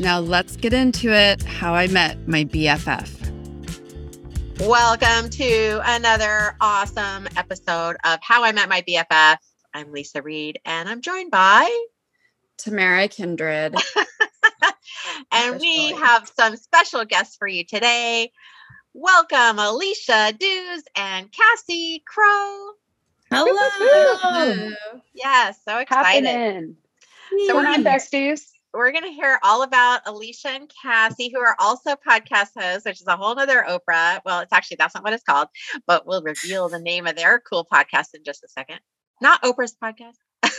Now let's get into it how I met my BFF. Welcome to another awesome episode of How I Met My BFF. I'm Lisa Reed and I'm joined by Tamara Kindred. and we have some special guests for you today. Welcome, Alycia Deus and Cassie Crow. Hello. Yes, so excited. Happening. So we're on, gonna, besties. We're going to hear all about Alycia and Cassie, who are also podcast hosts, which is a whole nother Oprah. Well, it's actually, that's not what it's called, but we'll reveal the name of their cool podcast in just a second. Not Oprah's podcast.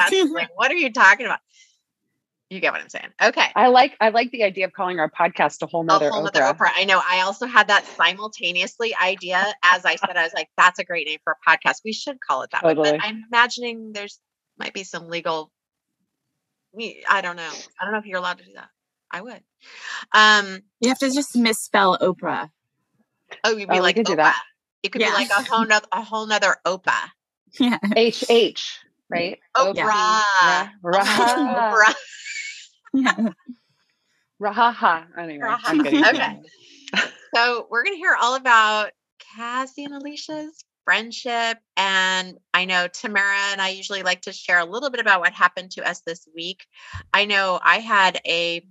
Like, what are you talking about? You get what I'm saying. Okay. I like I like the idea of calling our podcast a whole nother a whole Oprah. nother Oprah. I know. I also had that simultaneously idea. As I said, I was like, that's a great name for a podcast. We should call it that. Totally. But I'm imagining there's might be some legal. Me- I don't know. I don't know if you're allowed to do that. I would. Um. You have to just misspell Oprah. Oh, you'd Oh, be we like could do that. It could Yeah. be like a whole nother a whole nother Oprah. Yeah. H H, right? Oprah. Oprah. Raha. Oprah. yeah. Raha. Anyway, Raha. I'm. Okay. So we're going to hear all about Cassie and Alycia's friendship. And I know Tamara and I usually like to share a little bit about what happened to us this week. I know I had a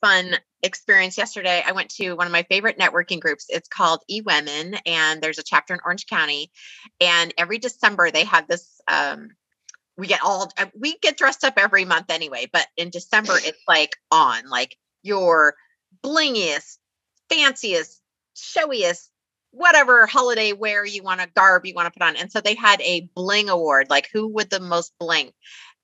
fun experience yesterday. I went to one of my favorite networking groups. It's called eWomen, and there's a chapter in Orange County. And every December they have this. Um, we get all uh, we get dressed up every month anyway, but in December it's like on like your blingiest, fanciest, showiest, whatever holiday wear you want to garb you want to put on. And so they had a bling award, like who would the most bling?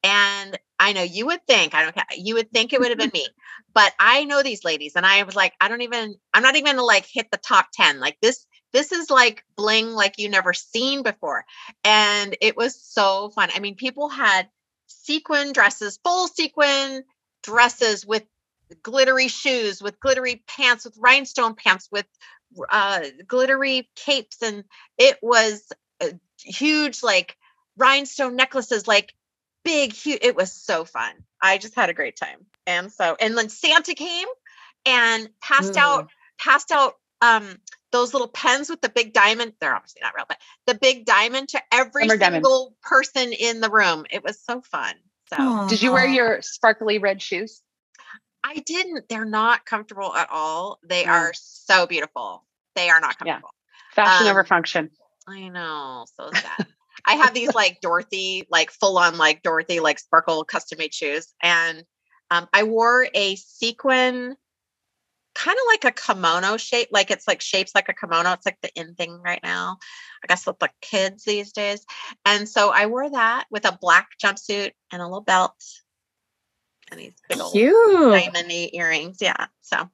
And I know you would think, I don't care, you would think it would have been me. But I know these ladies, and I was like, I don't even, I'm not even gonna like hit the top 10. Like this, this is like bling like you never seen before. And it was so fun. I mean, people had sequin dresses, full sequin dresses with glittery shoes, with glittery pants, with rhinestone pants, with uh, glittery capes, and it was a huge, like rhinestone necklaces, like big, huge. It was so fun. I just had a great time. And so, and then Santa came and passed out, passed out um those little pens with the big diamond. They're obviously not real, but the big diamond to every Summer diamond. single person in the room. It was so fun. So Did you wear your sparkly red shoes? I didn't. They're not comfortable at all. They are so beautiful. They are not Yeah. comfortable. Fashion over Um, function. I know. So sad. I have these like Dorothy, like full on like Dorothy, like sparkle custom made shoes. And um, I wore a sequin, kind of like a kimono shape, like it's like shapes like a kimono. It's like the in thing right now. I guess with the kids these days. And so I wore that with a black jumpsuit and a little belt and these big old Cute. diamondy earrings. Yeah. So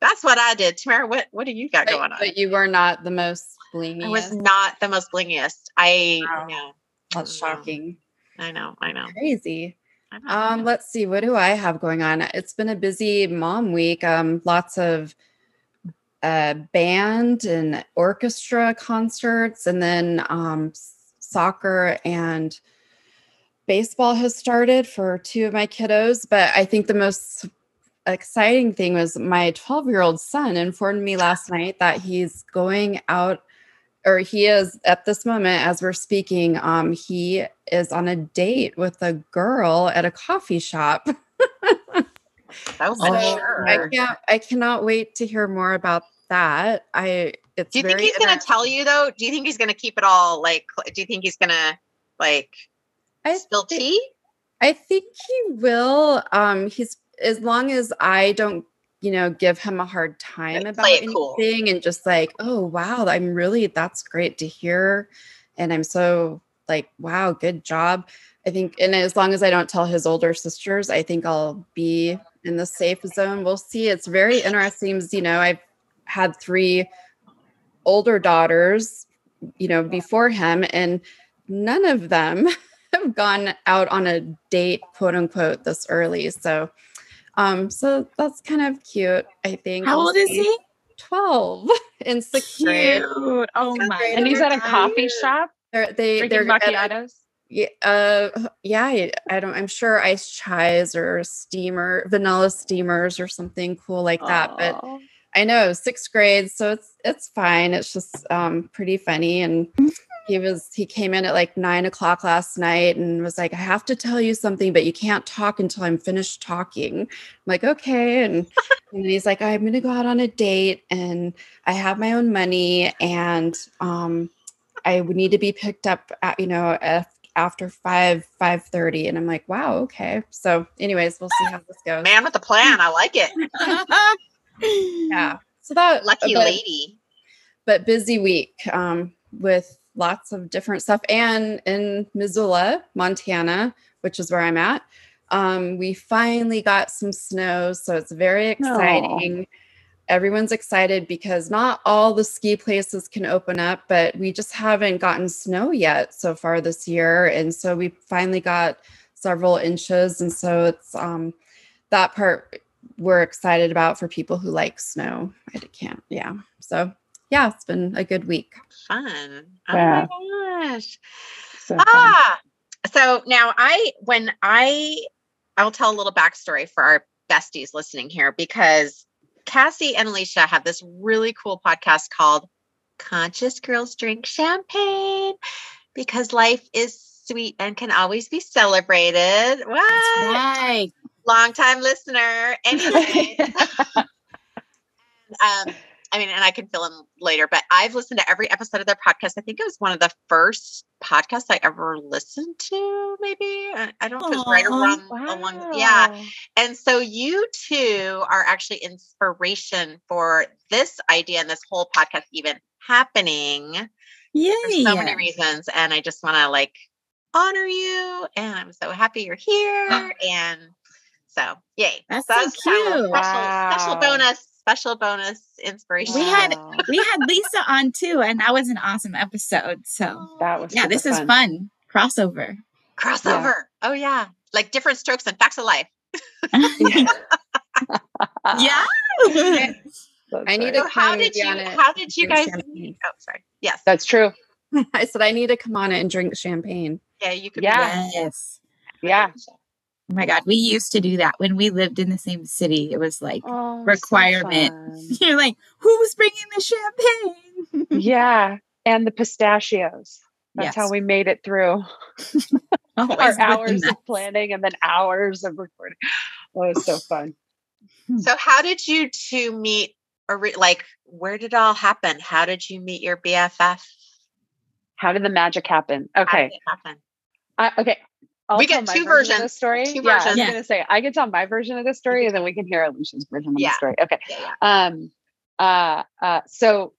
that's what I did. Tamara, what, what do you got But, going on? but you were not the most blingy. I was not the most blingiest. I Wow. yeah, That's No. shocking. I know, I know. Crazy. I know. Um, let's see. What do I have going on? It's been a busy mom week. Um, lots of uh, band and orchestra concerts, and then um, s- soccer and baseball has started for two of my kiddos. But I think the most exciting thing was my 12 year old son informed me last night that he's going out or he is at this moment as we're speaking um he is on a date with a girl at a coffee shop so for Oh. sure. i can't i cannot wait to hear more about that i it's do you think he's gonna tell you though? Do you think he's gonna keep it all like? Do you think he's gonna like I spill thi- tea? I think he will. Um, he's as long as I don't, you know, give him a hard time Like, about anything cool. and just like, oh wow, I'm really that's great to hear, and I'm so like, wow, good job. I think, and as long as I don't tell his older sisters, I think I'll be in the safe zone. We'll see. It's very interesting. You know, I've had three older daughters, you know, before him, and none of them have gone out on a date, quote unquote, this early. So, um, so that's kind of cute. I think. How old is he? 12 in sixth grade. Oh my. And he's at a coffee shop They're, they they're macchiatos. yeah, uh, yeah, I, I don't, I'm sure ice chais or steamer, vanilla steamers or something cool like that. But I know sixth grade, so it's, it's fine. It's just, um, pretty funny. And he was, he came in at like nine o'clock last night and was like, I have to tell you something, but you can't talk until I'm finished talking. I'm like, okay. And, and he's like, I'm going to go out on a date and I have my own money and, um, I would need to be picked up at, you know, af- after five, five thirty. And I'm like, wow, okay. So anyways, we'll see how this goes. Man with a plan. I like it. Yeah. So that Lucky but, lady. but busy week um, with lots of different stuff. And in Missoula, Montana, which is where I'm at, um, we finally got some snow. So it's very exciting. Everyone's excited because not all the ski places can open up, but we just haven't gotten snow yet so far this year. And so we finally got several inches. And so it's um, that part we're excited about for people who like snow. I can't, yeah. So yeah, it's been a good week. Fun. Oh Yeah. my gosh. So fun. Ah, so now I when I I'll tell a little backstory for our besties listening here because Cassie and Alycia have this really cool podcast called Conscious Girls Drink Champagne because life is sweet and can always be celebrated. What? right. Long time listener. Anyway. um, I mean, and I can fill in later, but I've listened to every episode of their podcast. I think it was one of the first podcasts I ever listened to, maybe. I, I don't know if it was right around along. Yeah. And so you two are actually inspiration for this idea and this whole podcast even happening Yay. for so many reasons. And I just want to like honor you. And I'm so happy you're here. Oh. and so yay. That's So so that's a cute. Special, special bonus, special bonus inspiration. We had- we had Lisa on too, and that was an awesome episode. So that was yeah, super this is fun. Crossover. crossover. Oh yeah. Like different strokes and facts of life. yeah. That's I need right. to So how did you it how did you guys champagne. meet? Oh sorry. Yes. That's true. I said I need to come on it and drink champagne. Yeah, you could Yeah. Yes. Yeah. Oh my God, we used to do that when we lived in the same city. It was like Oh, Requirement. fun. you're like, who's bringing the champagne? yeah. And the pistachios. That's Yes. how we made it through our hours nuts. of planning and then hours of recording. Oh, it was so fun. Hmm. So how did you two meet or re- like where did it all happen? How did you meet your BFF? How did the magic happen? How did Okay. it happen? I, okay. I'll We get two version of the story. Two yeah, I was. Yeah. gonna say I can tell my version of the story, and then we can hear Alycia's version of Yeah. the story. Okay. Um. Uh. Uh. So,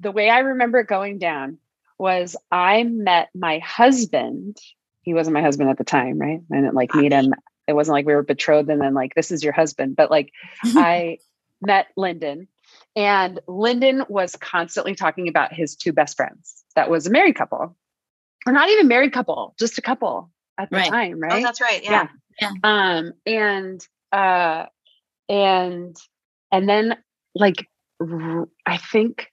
the way I remember it going down was I met my husband. He wasn't my husband at the time, right? I didn't like meet him. It wasn't like we were betrothed and then like this is your husband, but like I met Lyndon, and Lyndon was constantly talking about his two best friends. That was a married couple, or not even married couple, just a couple at the Right. time, Oh, right? that's right. Yeah. Um, and uh, and and then like r- I think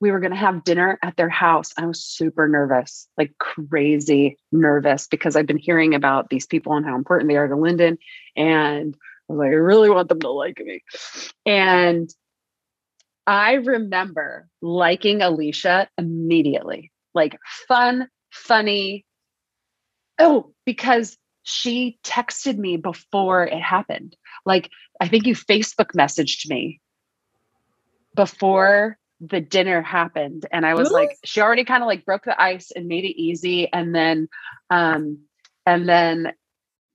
we were gonna have dinner at their house. I was super nervous, like crazy nervous, because I've been hearing about these people and how important they are to Lyndon, and I was like, I really want them to like me. And I remember liking Alycia immediately, like fun, funny. Oh, because she texted me before it happened. Like, I think you Facebook messaged me before the dinner happened. And I was Really? like, she already kind of like broke the ice and made it easy. And then, um, and then,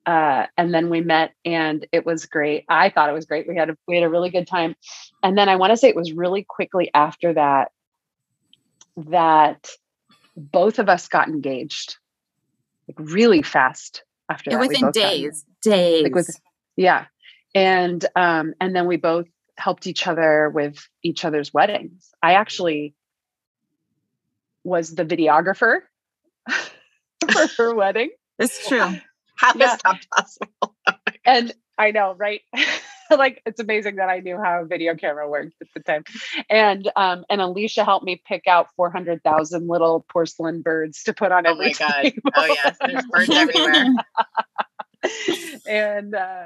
uh, and then we met and it was great. I thought it was great. We had a, we had a really good time. And then I want to say it was really quickly after that, that both of us got engaged like really fast after And that. Within both got days, days. Like with, yeah. And um, and then we both helped each other with each other's weddings. I actually was the videographer for her wedding. it's true. How is Yeah. that possible? And I know, right? like it's amazing that I knew how a video camera worked at the time. And um, and Alycia helped me pick out 400,000 little porcelain birds to put on Oh every my God. table. Oh, yes. There's birds everywhere. and uh,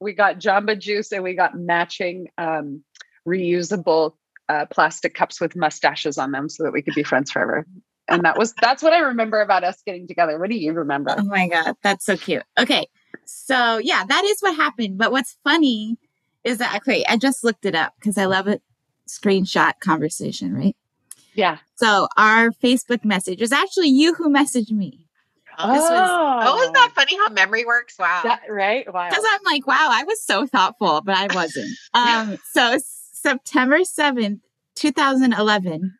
we got Jamba Juice and we got matching um, reusable uh, plastic cups with mustaches on them so that we could be friends forever. And that was that's what I remember about us getting together. What do you remember? Oh my God, that's so cute. Okay. So, yeah, that is what happened. But what's funny is that, okay, I just looked it up because I love a screenshot conversation, right? Yeah. So, our Facebook message is actually you who messaged me. Oh, This was- oh, isn't that funny how memory works? Wow. that right? Wow. Because I'm like, wow, I was so thoughtful, but I wasn't. um, so, September 7th, 2011.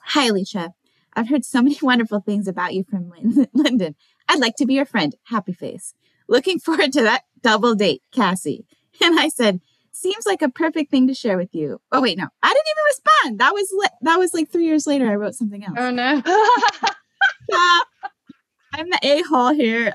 Hi, Alycia. I've heard so many wonderful things about you from Lin- Lyndon. I'd like to be your friend. Happy face. Looking forward to that double date, Cassie. And I said, seems like a perfect thing to share with you. Oh wait, no, I didn't even respond. That was li- that was like three years later. I wrote something else. Oh no. Ah, I'm the a hole here.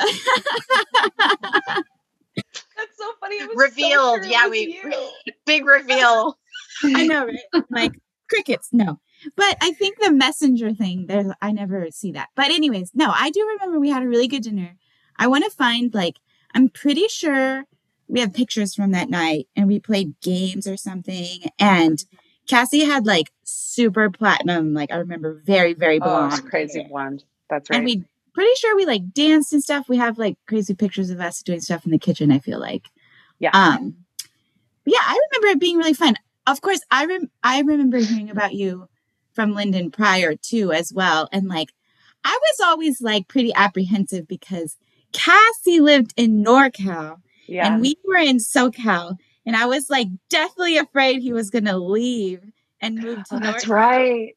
That's so funny. It was so Revealed. true. Yeah, we- you. Big reveal. I know, right? Like crickets. No, but I think the messenger thing. There's I never see that. But anyways, no, I do remember we had a really good dinner. I want to find like I'm pretty sure we have pictures from that night, and we played games or something. And Cassie had like super platinum. Like I remember very very Oh, blonde. it's crazy blonde. That's right. And we pretty sure we like danced and stuff. We have like crazy pictures of us doing stuff in the kitchen, I feel like. Yeah. Um yeah, I remember it being really fun. Of course, I rem- I remember hearing about you from Lyndon prior too as well. And like I was always like pretty apprehensive because Cassie lived in NorCal yeah. and we were in SoCal. And I was like deathly afraid he was gonna leave and move to oh, that's right.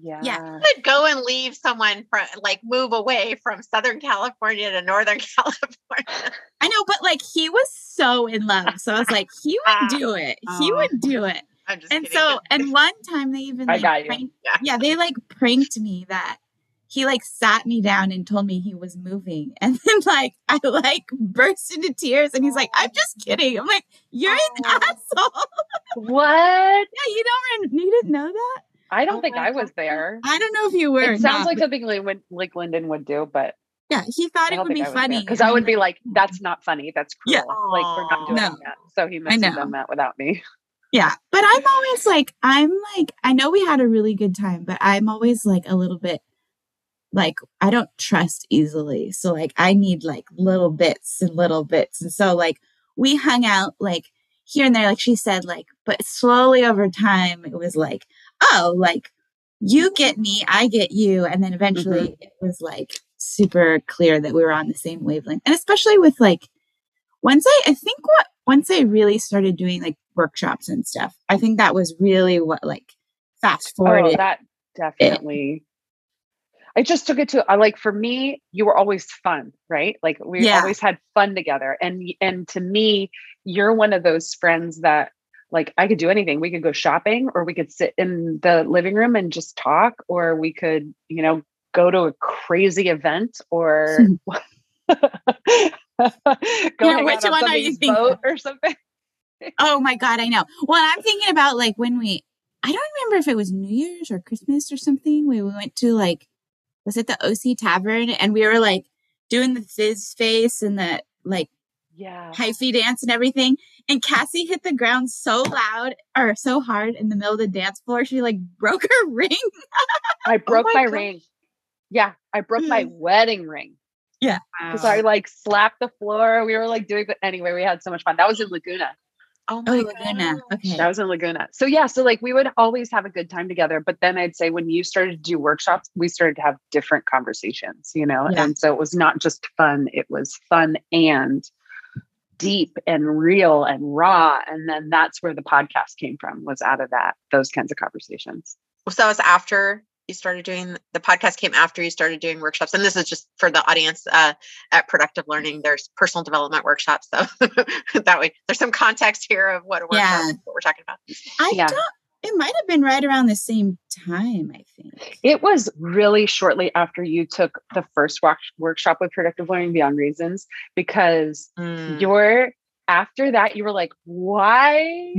Yeah. Yeah. Could go and leave someone from like move away from Southern California to Northern California. I know, but like he was so in love. So I was like, he would ah. do it. He Oh. would do it. I'm just And kidding. so, and one time they even I like, got you. pranked, Yeah. yeah, they like pranked me that he like sat me down and told me he was moving. And then like, I like burst into tears and he's like, I'm just kidding. I'm like, you're an Oh. asshole. What? yeah, you don't, you didn't know that? I don't Oh think I was there. I don't know if you were. It sounds not, like but something like, Lin- like Lyndon would do, but yeah, he thought I it would be think I was funny. because I would be like, like, "That's not funny. That's cruel. Yeah. Like we're not doing No. that." So he must have done that without me. Yeah, but I'm always like, I'm like, I know we had a really good time, but I'm always like a little bit like, I don't trust easily. So, like, I need like little bits and little bits. And so, like, we hung out like here and there, like she said, like, but slowly over time, it was like, oh, like, you get me, I get you. And then eventually mm-hmm. it was like super clear that we were on the same wavelength. And especially with like, once I, I think what, once I really started doing like workshops and stuff, I think that was really what like fast Oh, forwarded. that definitely. I just took it to I like for me, you were always fun, right? Like we Yeah. always had fun together. And and to me, you're one of those friends that like I could do anything. We could go shopping or we could sit in the living room and just talk, or we could, you know, go to a crazy event or go Yeah, which on one are you thinking? boat or something. oh my God, I know. Well, I'm thinking about like when we, I don't remember if it was New Year's or Christmas or something. We went to like, was it the OC Tavern? And we were like doing the fizz face and the like Yeah. hyphy dance and everything. And Cassie hit the ground so loud or so hard in the middle of the dance floor, she like broke her ring. I oh broke Oh my my, ring. Yeah, I broke my mm. wedding ring Yeah, because I like slapped the floor. We were like doing, but anyway, we had so much fun. That was in Laguna. Oh Oh, my Laguna. gosh. Okay. That was in Laguna. So yeah, so like we would always have a good time together. But then I'd say when you started to do workshops, we started to have different conversations, you know? Yeah. And so it was not just fun, it was fun and deep and real and raw. And then that's where the podcast came from, was out of that, those kinds of conversations. So it was after you started doing the podcast came after you started doing workshops and this is just for the audience uh, at productive learning there's personal development workshops so that way there's some context here of what a workshop Yeah. what we're talking about I Yeah. don't. It might have been right around the same time. I think. It was really shortly after you took the first work- workshop with Productive Learning Beyond Reasons because Mm. you're after that you were like, why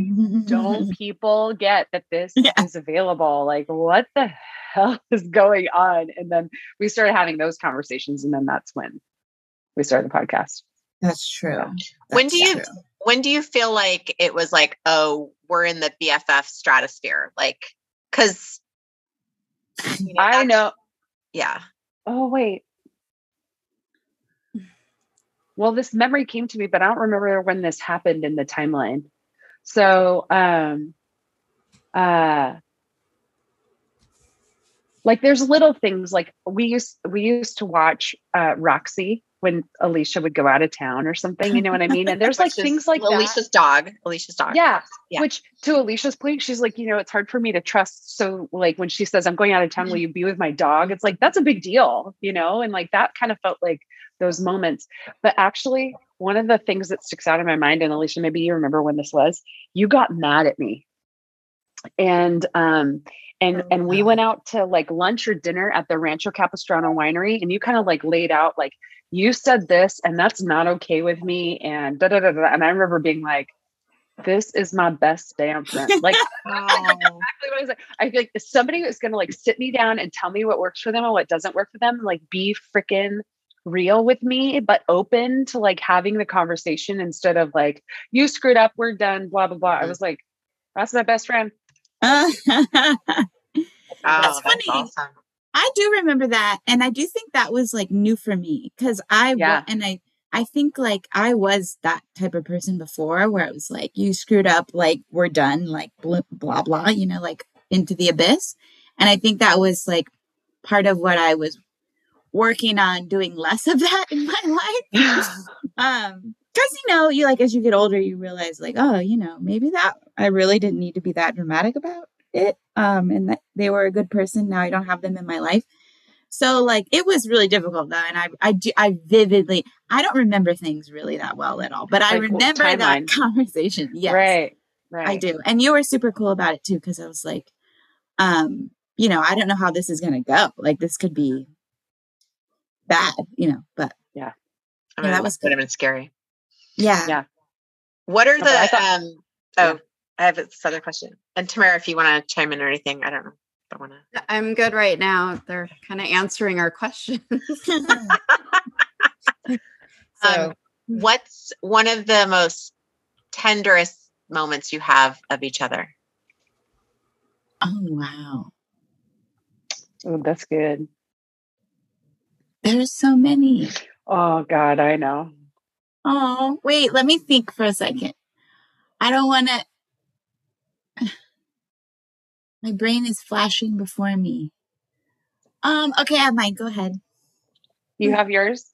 don't people get that this Yeah. is available? Like, what the hell is going on? And then we started having those conversations, and then that's when we started the podcast. That's true. When That's do you- true. when do you feel like it was like oh we're in the bff stratosphere like because I know. yeah Oh wait. Well, this memory came to me, but I don't remember when this happened in the timeline. So, um, uh, like there's little things like we used we used to watch uh, Roxy when Alycia would go out of town or something. You know what I mean? And there's like things like that. alycia's dog alycia's dog Yeah. Yeah. Which to Alycia's point, she's like, you know, it's hard for me to trust. So like when she says, I'm going out of town, will you be with my dog? It's like, that's a big deal, you know? And like that kind of felt like those moments. But actually, one of the things that sticks out in my mind, and Alycia, maybe you remember when this was, you got mad at me. And um and Oh, and we went out to like lunch or dinner at the Rancho Capistrano winery, and you kind of like laid out like you said this, and that's not okay with me, and da da da da. And I remember being like, this is my best damn friend. Like Oh. exactly what I was like. I feel like somebody is gonna like sit me down and tell me what works for them and what doesn't work for them, like be freaking real with me, but open to like having the conversation instead of like, you screwed up, we're done, blah blah blah. I Mhm. was like, that's my best friend. Uh, Oh, That's that's funny. awesome. I do remember that, and I do think that was like new for me because I wa- Yeah. and I I think like I was that type of person before where it was like you screwed up, like we're done, like blah blah blah, you know, like into the abyss, and I think that was like part of what I was working on doing less of that in my life. um because you know you like as you get older you realize like oh you know maybe that i really didn't need to be that dramatic about it um and that they were a good person now i don't have them in my life so like it was really difficult though and i i do i vividly i don't remember things really that well at all but i Like, remember that conversation yes Right. Right. i do and you were super cool about it too because i was like um you know i don't know how this is gonna go like this could be bad you know but I Yeah, that was would have been scary. yeah Yeah. What are No, but the thought- um? Oh, Yeah. I have this other question. And Tamara, if you want to chime in or anything, I don't know. Don't want to. I'm good right now. They're kind of answering our questions. so Um, What's one of the most tenderest moments you have of each other? oh wow Oh, that's good. There's so many Oh God, I know. Oh, wait, let me think for a second. I don't want to. My brain is flashing before me. Um, okay, I have mine. Go ahead. You have yours?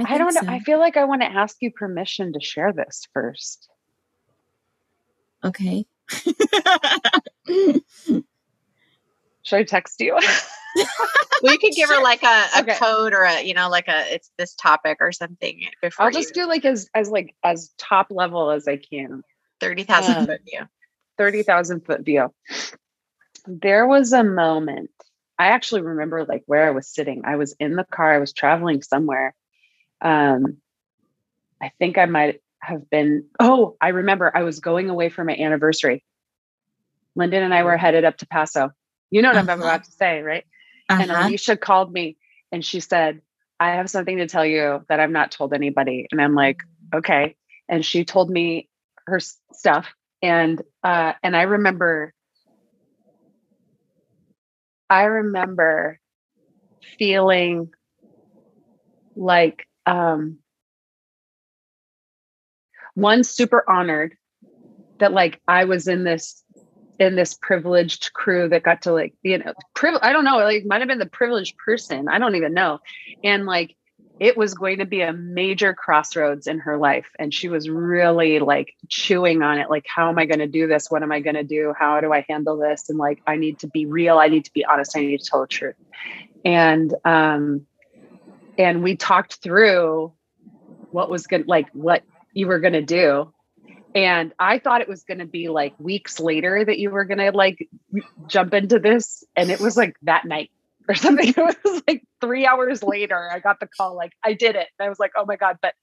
I, think don't know. so. I feel like I want to ask you permission to share this first. Okay. Should I text you? You could give her like a, a Okay. code or a, you know, like a it's this topic or something before I'll just you, do like as as like as top level as I can. thirty thousand um, foot view. 30,000 foot view. There was a moment. I actually remember like where I was sitting. I was in the car. I was traveling somewhere. Um, I think I might have been. Oh, I remember. I was going away for my anniversary. Lyndon and I were headed up to Paso. You know what I'm Uh-huh. about to say, right? And Uh-huh. Alicia called me and she said, I have something to tell you that I've not told anybody. And I'm like, okay. And she told me her stuff. And uh and I remember I remember feeling like um one super honored that like I was in this in this privileged crew that got to like you know priv- I don't know like might have been the privileged person I don't even know. And like it was going to be a major crossroads in her life and she was really like chewing on it like how am i going to do this? What am i going to do? How do i handle this? And like i need to be real i need to be honest i need to tell the truth. And um and we talked through what was good like what you were going to do and i thought it was going to be like weeks later that you were going to like jump into this and it was like that night or something. It was like three hours later, I got the call, like I did it. And I was like, oh my God. But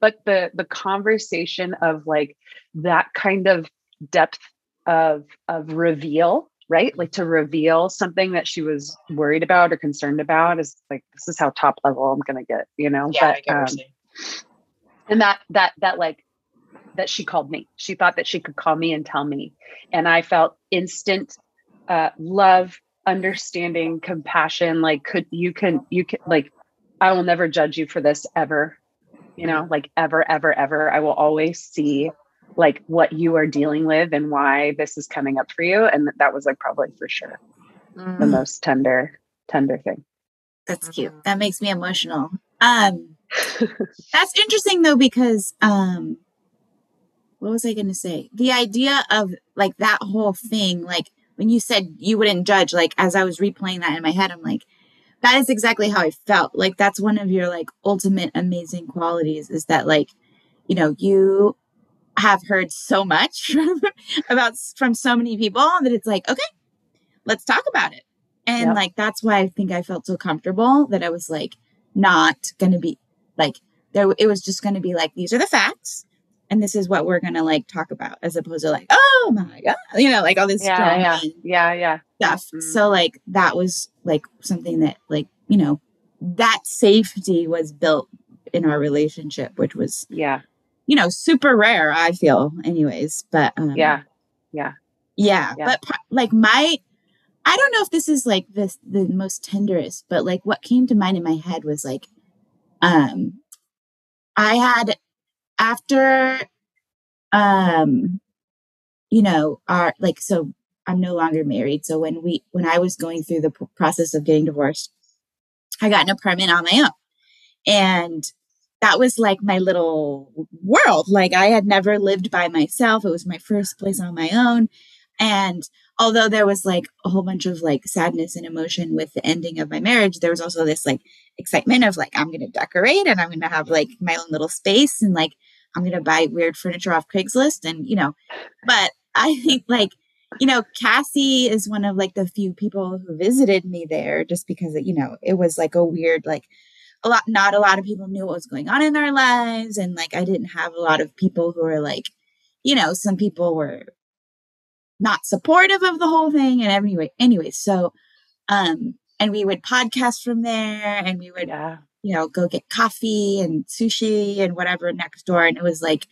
but the the conversation of like that kind of depth of of reveal, right? Like to reveal something that she was worried about or concerned about is like this is how top level I'm gonna get, you know. Yeah, but um, and that that that like that she called me. She thought that she could call me and tell me. And I felt instant uh, love understanding compassion like could you can you can like i will never judge you for this ever you know like ever ever ever i will always see like what you are dealing with and why this is coming up for you and that was like probably for sure mm. the most tender tender thing that's cute mm-hmm. that makes me emotional um that's interesting though because um what was i going to say the idea of like that whole thing like when you said you wouldn't judge, like as I was replaying that in my head, I'm like, that is exactly how I felt. Like that's one of your like ultimate amazing qualities is that like, you know, you have heard so much about from so many people that it's like, okay, let's talk about it. And yep. like that's why I think I felt so comfortable that I was like not gonna be like there it was just gonna be like these are the facts and this is what we're gonna like talk about as opposed to like oh my god you know like all this yeah yeah. yeah yeah. stuff. Mm-hmm. so like that was like something that like you know that safety was built in our relationship which was yeah. you know super rare i feel anyways but um, yeah. Yeah. yeah, yeah. but like my i don't know if this is like this the most tenderest but like what came to mind in my head was like um i had after um you know our like so i'm no longer married. So when we when i was going through the p- process of getting divorced i got an apartment on my own. And that was like my little world. Like i had never lived by myself. It was my first place on my own. And although there was like a whole bunch of like sadness and emotion with the ending of my marriage there was also this like excitement of like i'm gonna decorate and i'm gonna have like my own little space and like I'm going to buy weird furniture off Craigslist and, you know, but I think like, you know, Cassie is one of like the few people who visited me there just because, you know, it was like a weird, like, a lot, not a lot of people knew what was going on in their lives. And like, I didn't have a lot of people who were like, you know, some people were not supportive of the whole thing. And anyway, anyway, so, um, and we would podcast from there and we would, yeah you know, go get coffee and sushi and whatever next door. And it was like,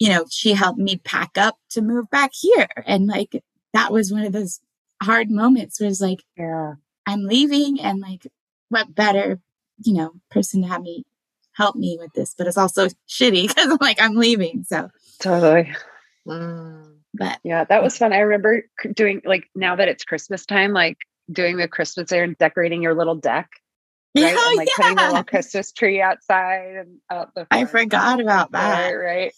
you know, she helped me pack up to move back here. And like, that was one of those hard moments where it's like, yeah, I'm leaving and like, what better, you know, person to have me help me with this, but it's also shitty because I'm like, I'm leaving. So totally. Mm. But yeah, that was fun. I remember doing like now that it's Christmas time, like doing the Christmas there and decorating your little deck right? Oh, and like yeah. putting the little Christmas tree outside and out the. I forgot about that. Right.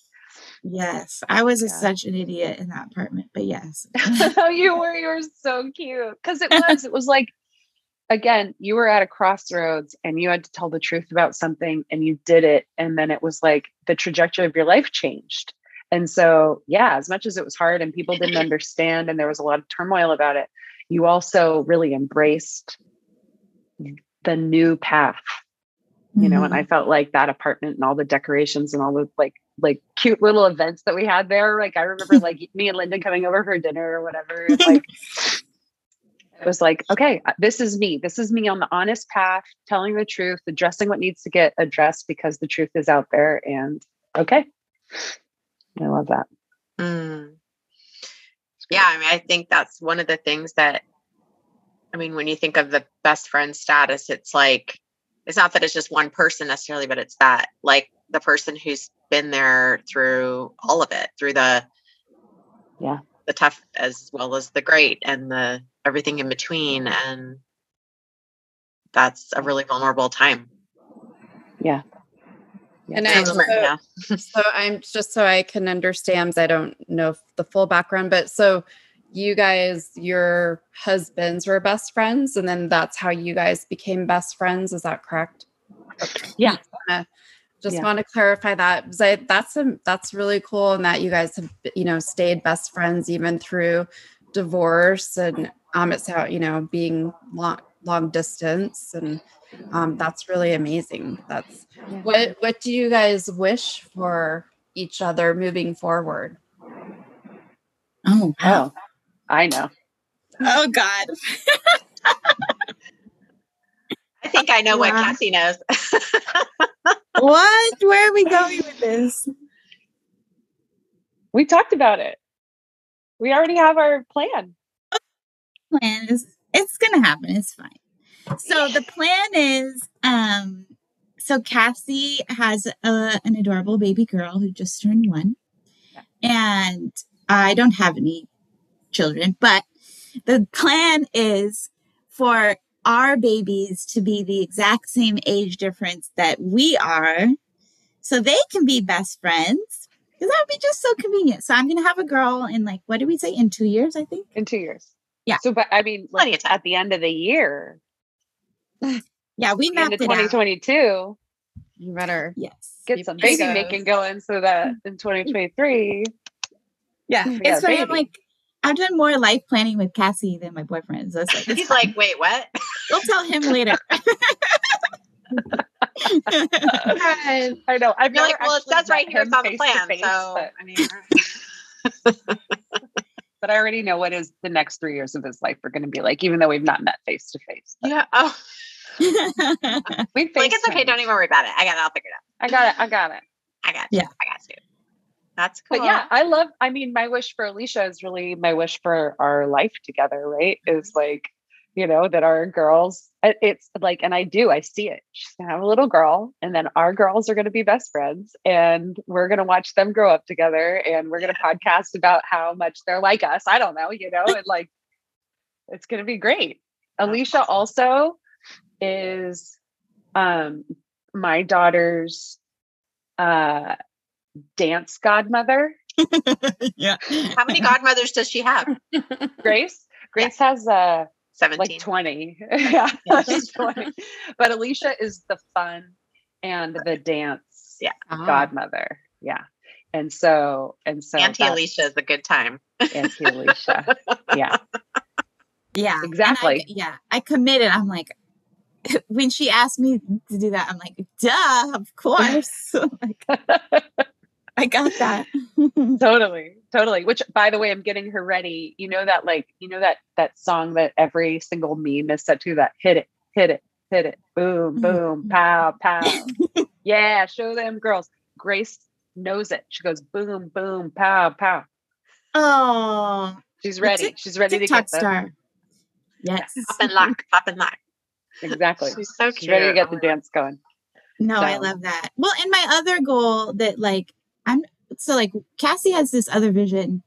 Yes, I was yeah. such an idiot in that apartment, but yes. you were. You were so cute because it was. it was like, again, you were at a crossroads and you had to tell the truth about something, and you did it, and then it was like the trajectory of your life changed. And so, yeah, as much as it was hard and people didn't understand, and there was a lot of turmoil about it, you also really embraced the new path. You know mm-hmm. and i felt like that apartment and all the decorations and all the like like cute little events that we had there. Like i remember like me and Lyndon coming over for dinner or whatever like it was like okay uh, this is me. This is me on the honest path telling the truth addressing what needs to get addressed because the truth is out there and okay. I love that. Mm. yeah i mean i think that's one of the things that I mean, when you think of the best friend status, it's like, it's not that it's just one person necessarily, but it's that like the person who's been there through all of it, through the, yeah, the tough as well as the great and the everything in between. And that's a really vulnerable time. Yeah. And I, so, so I'm just so I can understand, I don't know the full background, but so you guys, your husbands were best friends, and then that's how you guys became best friends. Is that correct? Yeah. Just Yeah. want to clarify that because I, that's a, that's really cool, and that you guys have you know stayed best friends even through divorce and um it's how you know being long long distance and um that's really amazing. That's what what do you guys wish for each other moving forward? Oh, wow. I know. Oh, God. I think I know what Wow. Cassie knows. What? Where are we going with this? We talked about it. We already have our plan. plan is it's gonna happen. It's fine. So the plan is um so Cassie has a, an adorable baby girl who just turned one. And I don't have any children, but the plan is for our babies to be the exact same age difference that we are so they can be best friends because that would be just so convenient. So I'm going to have a girl in like what did we say in 2 years I think. in two years. Yeah. So, but I mean, like, at the end of the year, Yeah, we the end mapped of it out. 2022, You better Yes. get Keep some baby making going so that in 2023, Yeah. We got It's a. I'm like, I've done more life planning with Cassie than my boyfriend. So it's like, it's He's fine. like, wait, what? we'll tell him later. I know. I've You're like, well, it says right here him it's on the plan. face, So, but, I mean, but I already know what is the next three years of his life are going to be like, even though we've not met face to face. Yeah. Oh, We like it's okay. Don't even worry about it. I got it. I'll figure it out. I got it. I got it. I got you. Yeah. I got you. That's cool. But yeah, I love, I mean, my wish for Alycia is really my wish for our life together, right? Is like, you know, that our girls, it's like, and I do, I see it. She's gonna have a little girl, and then our girls are gonna be best friends, and we're gonna watch them grow up together, and we're gonna podcast about how much they're like us. I don't know, you know, and like, it's gonna be great. Alycia also is um my daughter's uh dance godmother yeah. How many godmothers does she have? Grace. Grace has uh 17. like 20. yeah, Yeah. she's 20. But Alycia is the fun and the dance Yeah. Ah. godmother. Yeah. And so and so Auntie that's Alycia is a good time. Auntie Alycia. Yeah. Yeah. And I- Exactly. yeah. I committed. I'm like, when she asked me to do that, I'm like, duh, of course. like, I got that. totally. Totally. Which by the way, I'm getting her ready. You know that like, you know that that song that every single meme is set to that hit it, hit it, hit it, boom, boom, mm-hmm. pow, pow. yeah, show them girls. Grace knows it. She goes boom, boom, pow, pow. oh, She's ready. Tik- She's ready to TikTok get them. star. Yes. Pop and lock. Pop and lock. Exactly. She's so She's ready to get the dance going. No, I love that. Well, and my other goal that like I'm so like Cassie has this other vision.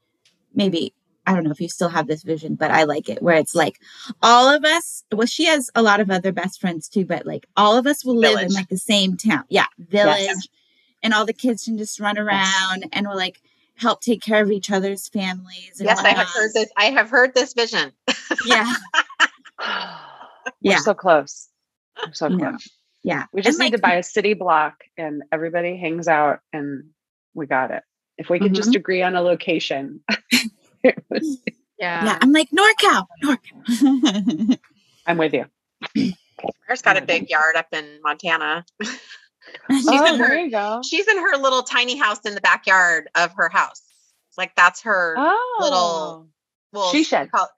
Maybe I don't know if you still have this vision, but I like it where it's like all of us. Well, she has a lot of other best friends too, but like all of us will live in like the same town. Yeah, village, and all the kids can just run around and we'll like help take care of each other's families. And Yes, I have heard this. I have heard this vision. Yeah, We're Yeah. so close. We're so close. yeah. We just And, need to buy a city block and everybody hangs out and we got it. If we could Mm-hmm. just agree on a location. it would- Yeah. Yeah, I'm like NorCal, NorCal. I'm with you. Claire's got a big yard up in Montana. She's oh, in there her- you go. She's in her little tiny house in the backyard of her house. Like that's her. Oh, well, she shed. call-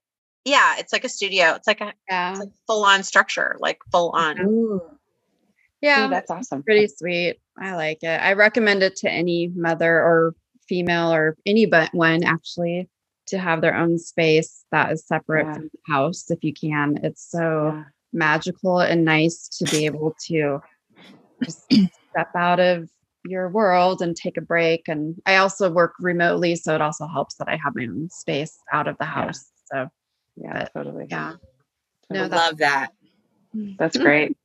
yeah, it's like a studio. It's like a Yeah. it's like full on structure, like full on. Ooh. Yeah. Ooh, that's awesome. pretty sweet. I like it. I recommend it to any mother or female or any but one actually to have their own space that is separate Yeah. from the house if you can. It's so Yeah. magical and nice to be able to just step out of your world and take a break. And I also work remotely, so it also helps that I have my own space out of the house. So Yeah, But, totally. yeah. Totally. No, Love that. Mm. That's great.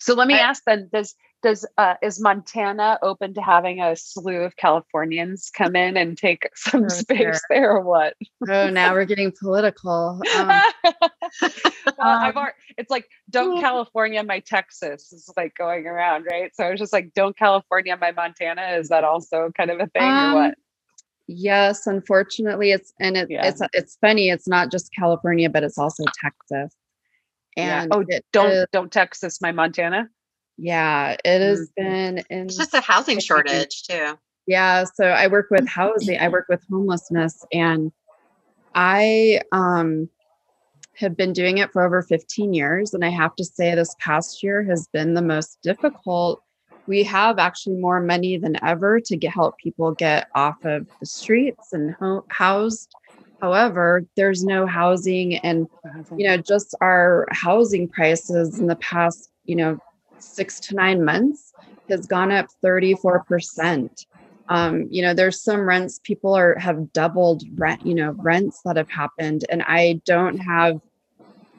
So let me I- ask then, does does uh is Montana open to having a slew of Californians come in and take some Oh, space dear. there or what? Oh, now we're getting political. Um, well, I've um, already, it's like don't California my Texas is like going around, right? So I was just like, don't California my Montana. Is that also kind of a thing or Um, what? yes, unfortunately, it's and it, Yeah. it's it's funny. It's not just California, but it's also Texas. Yeah. And Oh, it Don't is- don't Texas my Montana. yeah, it has Mhm. been in It's just a housing shortage too. Yeah, so I work with housing, I work with homelessness and I um have been doing it for over 15 years and I have to say this past year has been the most difficult. We have actually more money than ever to get help people get off of the streets and ho- housed. However, there's no housing and you know just our housing prices in the past, you know, 6 to 9 months has gone up 34% um, you know there's some rents people are have doubled rent you know rents that have happened and i don't have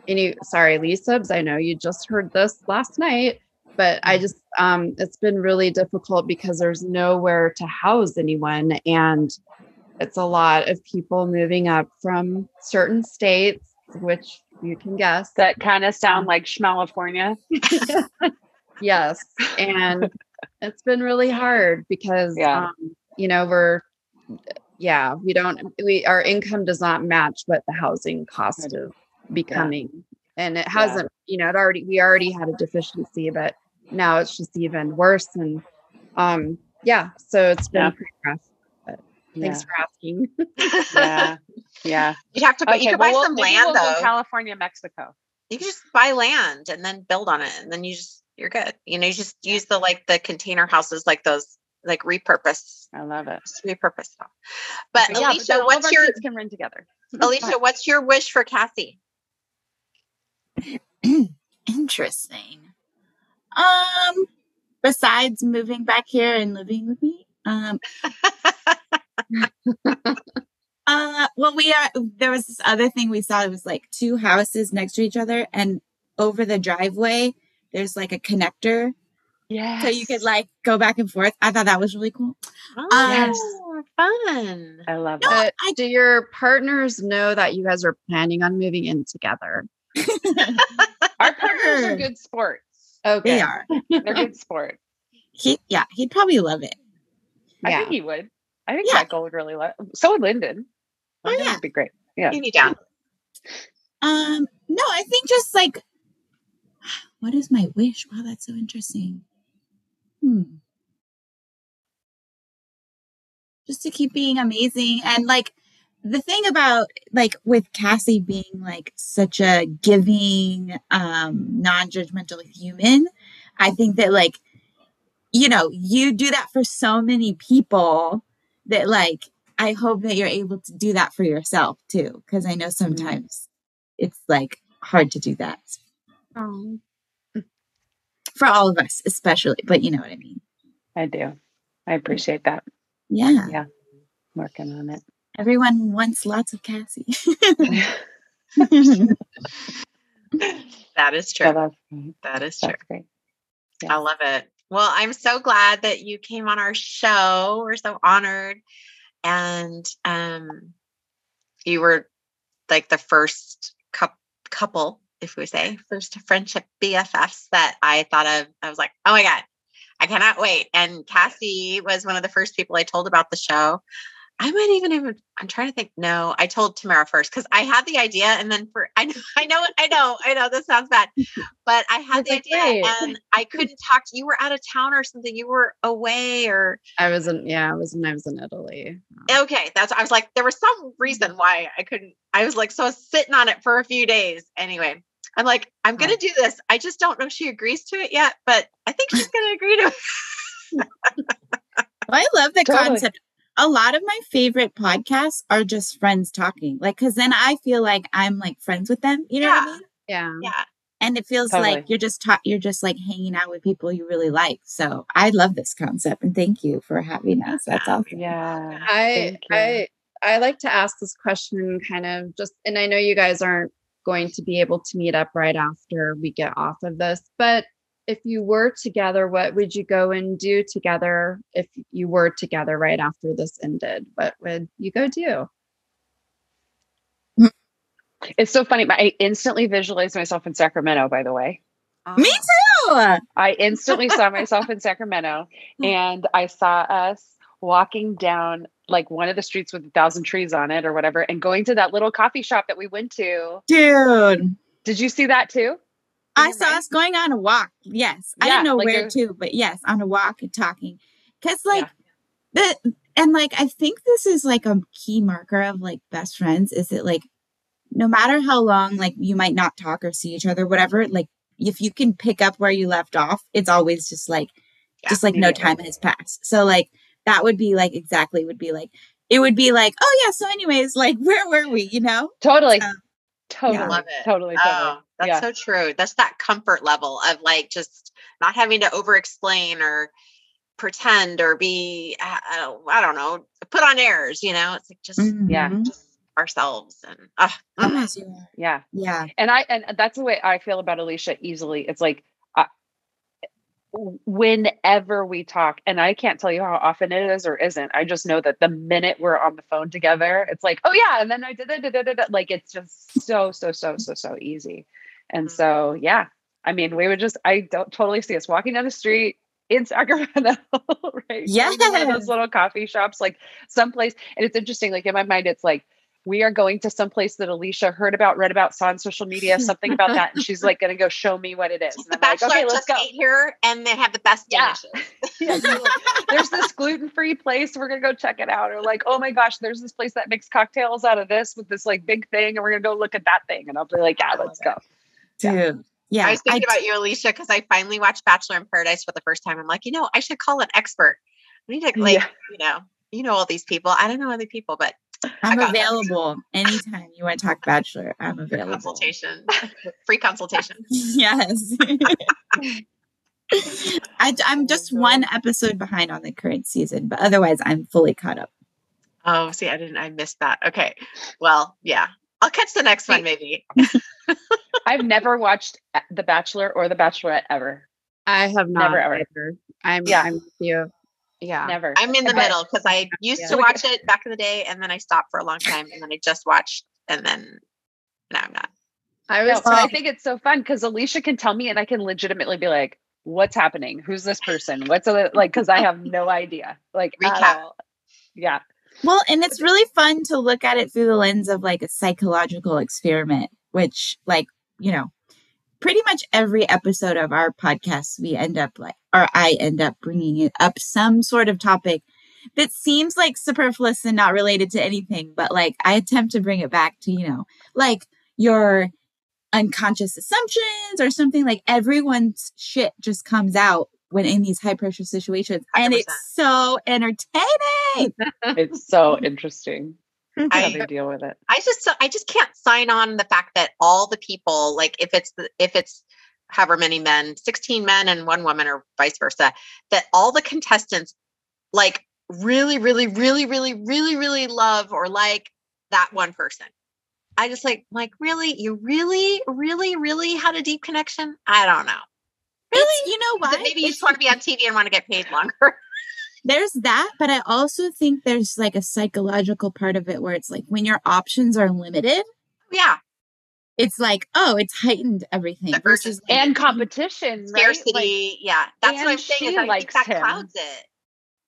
any sorry lee subs i know you just heard this last night but i just um it's been really difficult because there's nowhere to house anyone and it's a lot of people moving up from certain states which you can guess That kind of sound like Schmalifornia. yes and it's been really hard because Yeah. um, you know we're yeah we don't we our income does not match what the housing cost is becoming and it hasn't you know it already we already had a deficiency but now it's just even worse and um yeah so it's been Yeah. pretty rough thanks for asking Yeah. Yeah. You'd have to, but you Okay, could well, buy we'll- some land we'll though. California, Mexico. you can just buy land and then build on it, and then you just you're good. You know, you just use the like the container houses, like those, like repurpose, I love it. just repurpose stuff. But Okay, Alycia, then all of what's your kids can run together? Alycia? What's your wish for Cassie? Interesting. Um, besides moving back here and living with me, um, uh, well, we are. There was this other thing we saw. It was like two houses next to each other, and over the driveway, there's like a connector, Yeah. so you could like go back and forth. I thought that was really cool. Oh, fun. I love No, it. I- do your partners know that you guys are planning on moving in together Our partners are good sports. okay They are. They're good sports. He, yeah, he'd probably love it. I yeah think he would. I think Yeah. Michael would really love. So would Lyndon. Oh, Lyndon yeah. would be great. Yeah. Need down. Um, no, I think just like, what is my wish? Wow, that's so interesting. Hmm. Just to keep being amazing. And like, the thing about like with Cassie being like such a giving, um, non judgmental human, I think that like, you know, you do that for so many people that like, I hope that you're able to do that for yourself too. Cause I know mm-hmm. sometimes it's like hard to do that oh. for all of us, especially, but you know what I mean. I do. I appreciate that. Yeah. Yeah. Working on it. Everyone wants lots of Cassie. That is true. that's great. That is mm-hmm. true. That's great. I love it. Well, I'm so glad that you came on our show. We're so honored. And um you were like the first cou- couple, if we say, first friendship BFFs that I thought of. I was like, oh my God, I cannot wait. And Cassie was one of the first people I told about the show. I might even even I'm trying to think. No, I told Tamara first because I had the idea, and then for I know I know I know I know this sounds bad, but I had That's the idea and I couldn't talk. To, You were out of town or something. You were away or i was in yeah i was when i was in italy okay. That's I was like there was some reason why I couldn't. I was like so I was sitting on it for a few days. Anyway, I'm like I'm gonna do this. I just don't know if she agrees to it yet, but I think she's gonna agree to it. I love the Totally. concept. A lot of my favorite podcasts are just friends talking. Like, cause then I feel like I'm like friends with them. You know what I Yeah. mean? yeah Yeah. And it feels Totally. like you're just ta- you're just like hanging out with people you really like. So I love this concept and thank you for having us. That's awesome. Yeah. I I I like to ask this question kind of just and I know you guys aren't going to be able to meet up right after we get off of this, but if you were together, what would you go and do together if you were together right after this ended? What would you go do? It's so funny. I instantly visualized myself in Sacramento, by the way. Ah. Me too. I instantly saw myself in Sacramento and I saw us walking down like one of the streets with a thousand trees on it or whatever and going to that little coffee shop that we went to. Dude. Did you see that too? I saw mind? us going on a walk. Yes. I Yeah, didn't know like where a- to, but yes, on a walk and talking. Cause like the and like I think this is like a key marker of like best friends is that like no matter how long like you might not talk or see each other, whatever, like if you can pick up where you left off, it's always just like Yeah, just like no time has passed. So like that would be like exactly would be like it would be like, oh yeah, so anyways, like where were we, you know? Totally. So, totally. Love it. Totally. Totally. Oh, that's yeah. so true. That's that comfort level of like just not having to over explain or pretend or be, uh, I don't know, put on airs, you know? It's like just, Yeah. mhm. just ourselves. And uh, yes, yeah. Yeah. and I and that's the way I feel about Alycia easily. It's like uh, whenever we talk, and I can't tell you how often it is or isn't. I just know that the minute we're on the phone together, it's like, oh yeah, and then I did it. Like it's just so so so so so easy. And Mhm. so yeah, I mean, we would just I don't totally see us walking down the street in Sacramento, right? Going to one of those little coffee shops, like someplace. And it's interesting, like in my mind, it's like we are going to someplace that Alycia heard about, read about, saw on social media, something about that, and she's like going to go show me what it is. the And I'm like, Bachelor okay, let's just go. ate here and they have the best Yeah. Yeah, like, there's this gluten-free place. We're gonna go check it out. Or like, oh my gosh, there's this place that makes cocktails out of this with this like big thing, and we're gonna go look at that thing. And I'll be like, yeah, let's go. Dude. Yeah. I was thinking I- about you, Alycia, because I finally watched Bachelor in Paradise for the first time. I'm like, you know, I should call an expert. I need to, like, Yeah. you know, you know all these people. I don't know other people, but I'm got that. available anytime you want to talk bachelor. I'm available. consultation, free consultation. Yes. I, I'm just one episode behind on the current season, but otherwise I'm fully caught up. Oh, see, I didn't, I missed that. Okay. Well, yeah, I'll catch the next one maybe. I've never watched uh, The Bachelor or The Bachelorette ever. I have not Never, ever. either. I'm Yeah. I'm with you. Yeah. Never. I'm in the But- middle because I used Yeah. to watch it back in the day and then I stopped for a long time and then I just watched and then now I'm not. I No, was I think it's so fun because Alycia can tell me, and I can legitimately be like, "What's happening? Who's this person? What's a, like?" Because I have no idea. Like, at Recap. all. Yeah. Well, and it's really fun to look at it through the lens of like a psychological experiment, which, like, you know, pretty much every episode of our podcast, we end up like, or I end up bringing it up some sort of topic that seems like superfluous and not related to anything, but like I attempt to bring it back to, you know, like your unconscious assumptions or something like everyone's shit just comes out when in these high pressure situations and 100%. it's so entertaining. It's so interesting. How I- they deal with it. I just I just can't sign on the fact that all the people like if it's the, if it's however many men 16 men and one woman or vice versa that all the contestants like really really really really really really love or like that one person. I just like like really you really really really had a deep connection? I don't know It's, you know what? maybe you just want to be on TV and want to get paid longer there's that, but I also think there's like a psychological part of it where it's like when your options are limited, yeah it's like, oh, it's heightened everything The versus urgency. like, And competition, right? scarcity Like, yeah that's what I'm saying she is I think that him. clouds it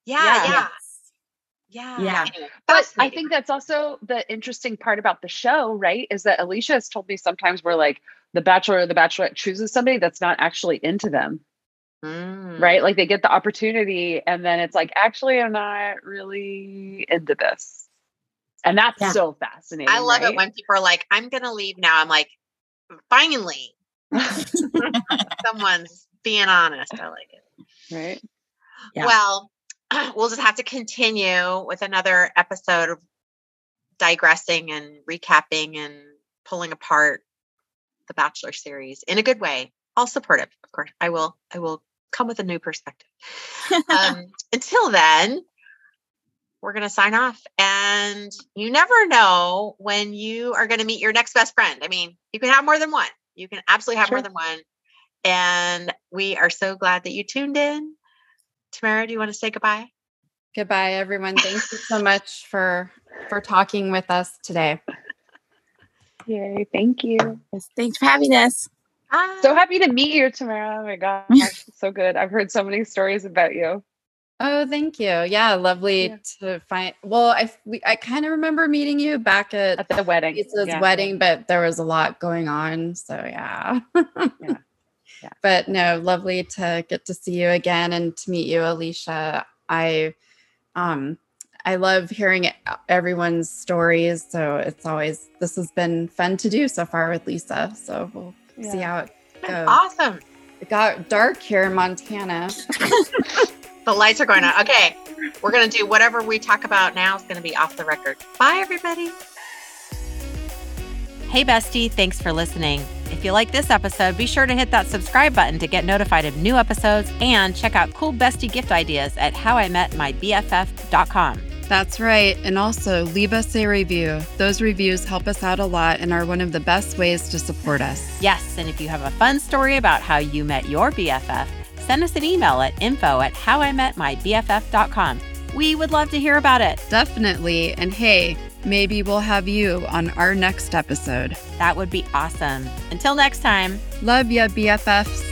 yeah Yeah. yeah yeah Yeah. Anyway, but I think that's also the interesting part about the show, right? Is that Alycia has told me sometimes we're like the bachelor or the bachelorette chooses somebody that's not actually into them. Mm. right? Like they get the opportunity and then it's like, actually, I'm not really into this. And that's Yeah. so fascinating. I love right? it when people are like, I'm going to leave now. I'm like, finally, someone's being honest. I like it. right. Yeah. Well, we'll just have to continue with another episode of digressing and recapping and pulling apart the Bachelor series in a good way. All supportive, of course. I will, I will come with a new perspective. um, until then, we're going to sign off. And you never know when you are going to meet your next best friend. I mean, you can have more than one. You can absolutely have more than one. And we are so glad that you tuned in. Tamara, do you want to say goodbye? Goodbye, everyone. Thank you so much for for talking with us today. Yay, thank you. Yes, Thanks for having us. Bye. So happy to meet you, Tamara. Oh my gosh, it's so good. I've heard so many stories about you. Oh, thank you. Yeah, lovely Yeah. to find. Well, I we, I kind of remember meeting you back at, At the wedding. Lisa's Yeah. wedding, but there was a lot going on. So yeah. Yeah. Yeah. But no, lovely to get to see you again and to meet you, Alycia. I um I love hearing everyone's stories. So it's always this has been fun to do so far with Lisa. So we'll see how it goes. awesome. It got dark here in Montana. The lights are going on. Okay. We're going to do whatever we talk about now is going to be off the record. Bye, everybody. Hey, bestie, thanks for listening. If you like this episode, be sure to hit that subscribe button to get notified of new episodes and check out cool bestie gift ideas at howimetmybff.com. That's right. And also leave us a review. Those reviews help us out a lot and are one of the best ways to support us. Yes, and if you have a fun story about how you met your BFF, send us an email at info at howimetmybff.com. We would love to hear about it. Definitely. And hey, maybe we'll have you on our next episode. That would be awesome. Until next time. Love ya, BFFs.